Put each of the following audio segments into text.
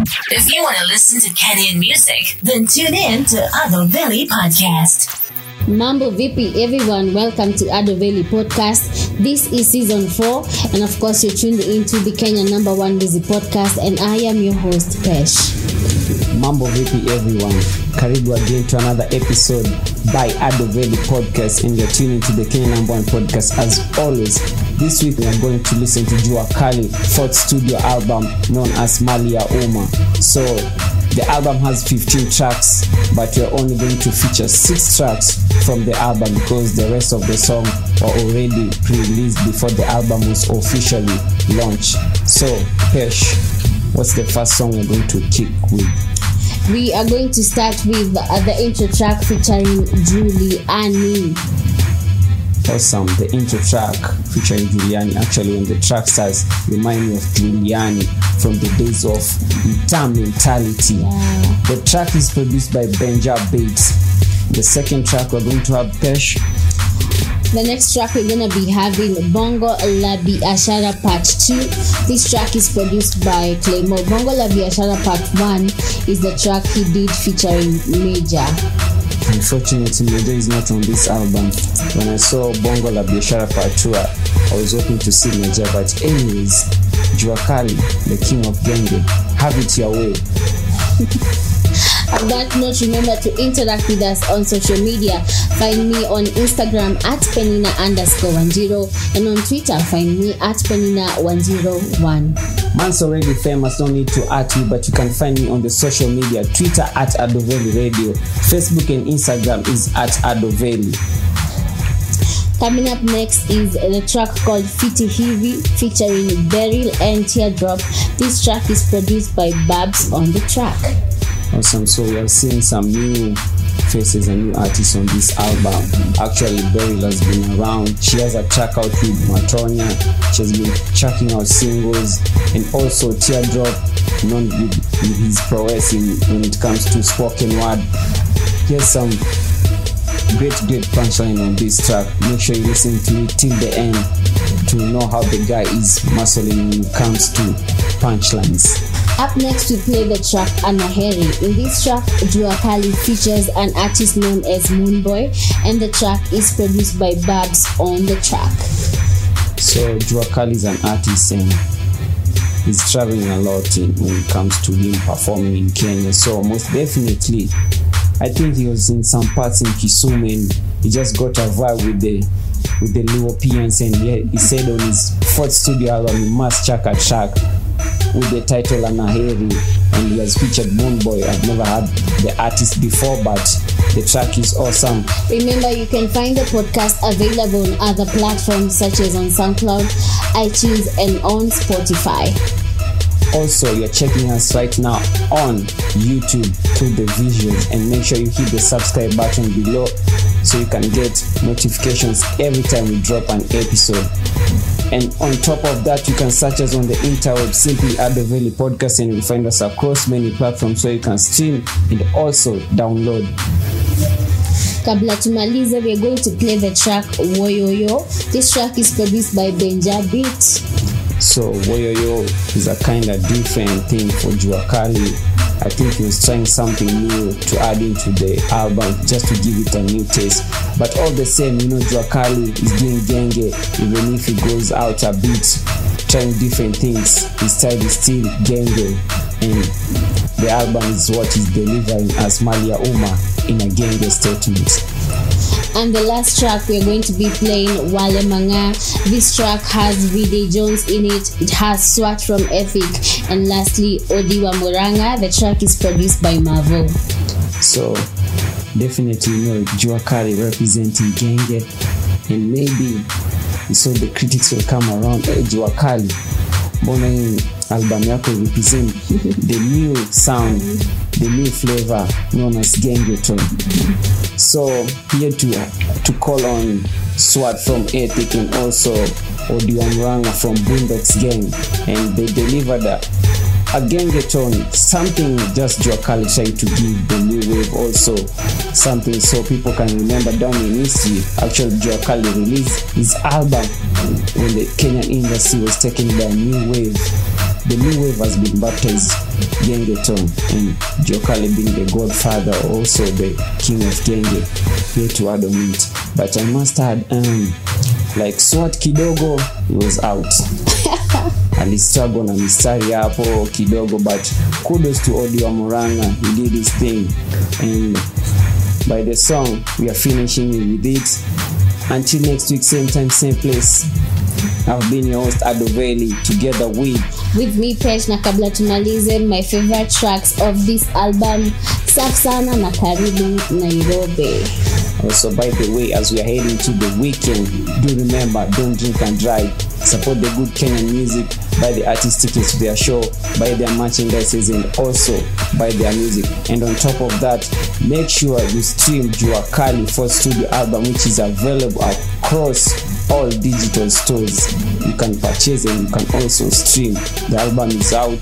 If you want to listen to Kenyan music, then tune in to Ado Valley Podcast. Mambo vipi everyone, welcome to Ado Valley Podcast. This is season 4 and of course you're tuned into the Kenya number one busy podcast and I am your host Pesh. Mambo vipi everyone, karibu again to another episode by Ado Valley Podcast and you're tuning to the Kenya number one podcast as always. This week we are going to listen to Jua Kali fourth studio album known as Malia Uma. So the album has 15 tracks, but we're only going to feature six tracks from the album because the rest of the song were already pre-released before the album was officially launched. So, Pesh, what's the first song we're going to kick with? We are going to start with uh, the intro track featuring Julie Awesome. The intro track featuring Giuliani. Actually, when the track starts, remind me of Giuliani from the days of Mtaa Mentality. Yeah. The track is produced by Benja Bates. The second track we're going to have Pesh. The next track we're gonna be having Bongo La Biashara Part 2. This track is produced by Clemmo. Bongo La Biashara Part 1 is the track he did featuring Major. Unfortunately, Major is not on this album. When I saw Bongo La Biashara Part 2, I was hoping to see Major, But anyways, Juakali, the king of Genge, have it your way. On that note, remember to interact with us on social media. Find me on Instagram at penina underscore one zero and on Twitter find me at penina one zero one. Man's already famous, don't need to at you, but you can find me on the social media Twitter at Adoveli Radio, Facebook and Instagram is at Adoveli. Coming up next is the track called Fiti Hivi featuring Beryl and Teardrop. This track is produced by Babs on the track. Awesome. So we are seeing some new faces and new artists on this album. Actually, Beryl has been around. She has a track out with Matonia. She has been checking out singles and also Teardrop, known with, with his prowess in, when it comes to spoken word. Here's some great, great punchline on this track. Make sure you listen to it till the end to know how the guy is muscling when it comes to punchlines. Up next, we play the track Anaheri. In this track, Jua Kali features an artist known as Moonboy, and the track is produced by Babs on the track. So Juakali is an artist and he's traveling a lot in, when it comes to him performing in Kenya. So most definitely, I think he was in some parts in Kisumu and he just got a vibe with the with the new Europeans and he, he said on his fourth studio album he must check a track with the title Anaheri and he has featured Moonboy. I've never had the artist before but the track is awesome. Remember, you can find the podcast available on other platforms such as on SoundCloud, iTunes, and on Spotify. Also, you're checking us right now on YouTube through the visuals and make sure you hit the subscribe button below so you can get notifications every time we drop an episode. And on top of that, you can search us on the interweb simply at the Valley Podcast and you'll find us across many platforms so you can stream and also download. Kabla tumalize, we're going to play the track Woyoyo. This track is produced by Benja Beat. So Woyoyo is a kind of different thing for Juakali. I think he was trying something new to add into the album just to give it a new taste. But all the same, you know, Juakali is doing genge even if he goes out a bit, trying different things. His style is still genge, and the album is what he's delivering as Malia Uma in a genge statement. And the last track we're going to be playing Wale Manga. This track has Vide Jones in it. It has Swat from Ethic. And lastly, Odi wa Muranga. The track is produced by Mavo. So definitely you know Juakari representing Genge and maybe so the critics will come around eh, hey, Mbona hii album yako represent the new sound the new flavor known as Gengeton so here to to call on SWAT from Ethic and also Odi wa Muranga from Boondocks Gang and they delivered a a gengeton something just Juakali trying to give the new wave also. Something so people can remember down in history. Actually Juakali released his album when the Kenyan industry was taken by new wave. The new wave has been baptized. Gengeton and Jokali being the godfather, also the king of Genge, here to add on it. But I must add, um, like Swat kidogo, was out. alistruggle na mistari hapo kidogo but kudos to Odi wa Muranga. He did his thing. And by the song we are finishing with it. Until next week same time same place. I've been your host Adoveli together with with me Pesh na kabla tumalize my favorite tracks of this album safi sana na karibu Nairobi. Also, by the way, as we are heading to the weekend, do remember don't drink and drive. Support the good Kenyan music, buy the artist tickets to their show, buy their merchandises, and also buy their music. And on top of that, make sure you stream Jua Kali for studio album, which is available across all digital stores. You can purchase and you can also stream. The album is out.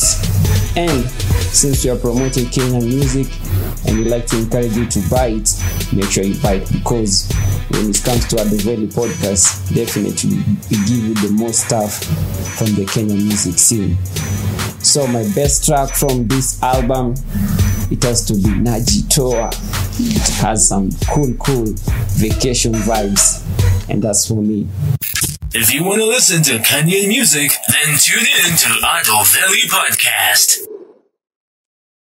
And since we are promoting Kenyan music, and we like to encourage you to buy it, make sure you buy it because when it comes to Valley podcast, definitely we give you the most stuff from the Kenyan music scene. So my best track from this album, it has to be Najitoa. It has some cool, cool vacation vibes, and that's for me. If you want to listen to Kenyan music, then tune in to Ado Valley Podcast.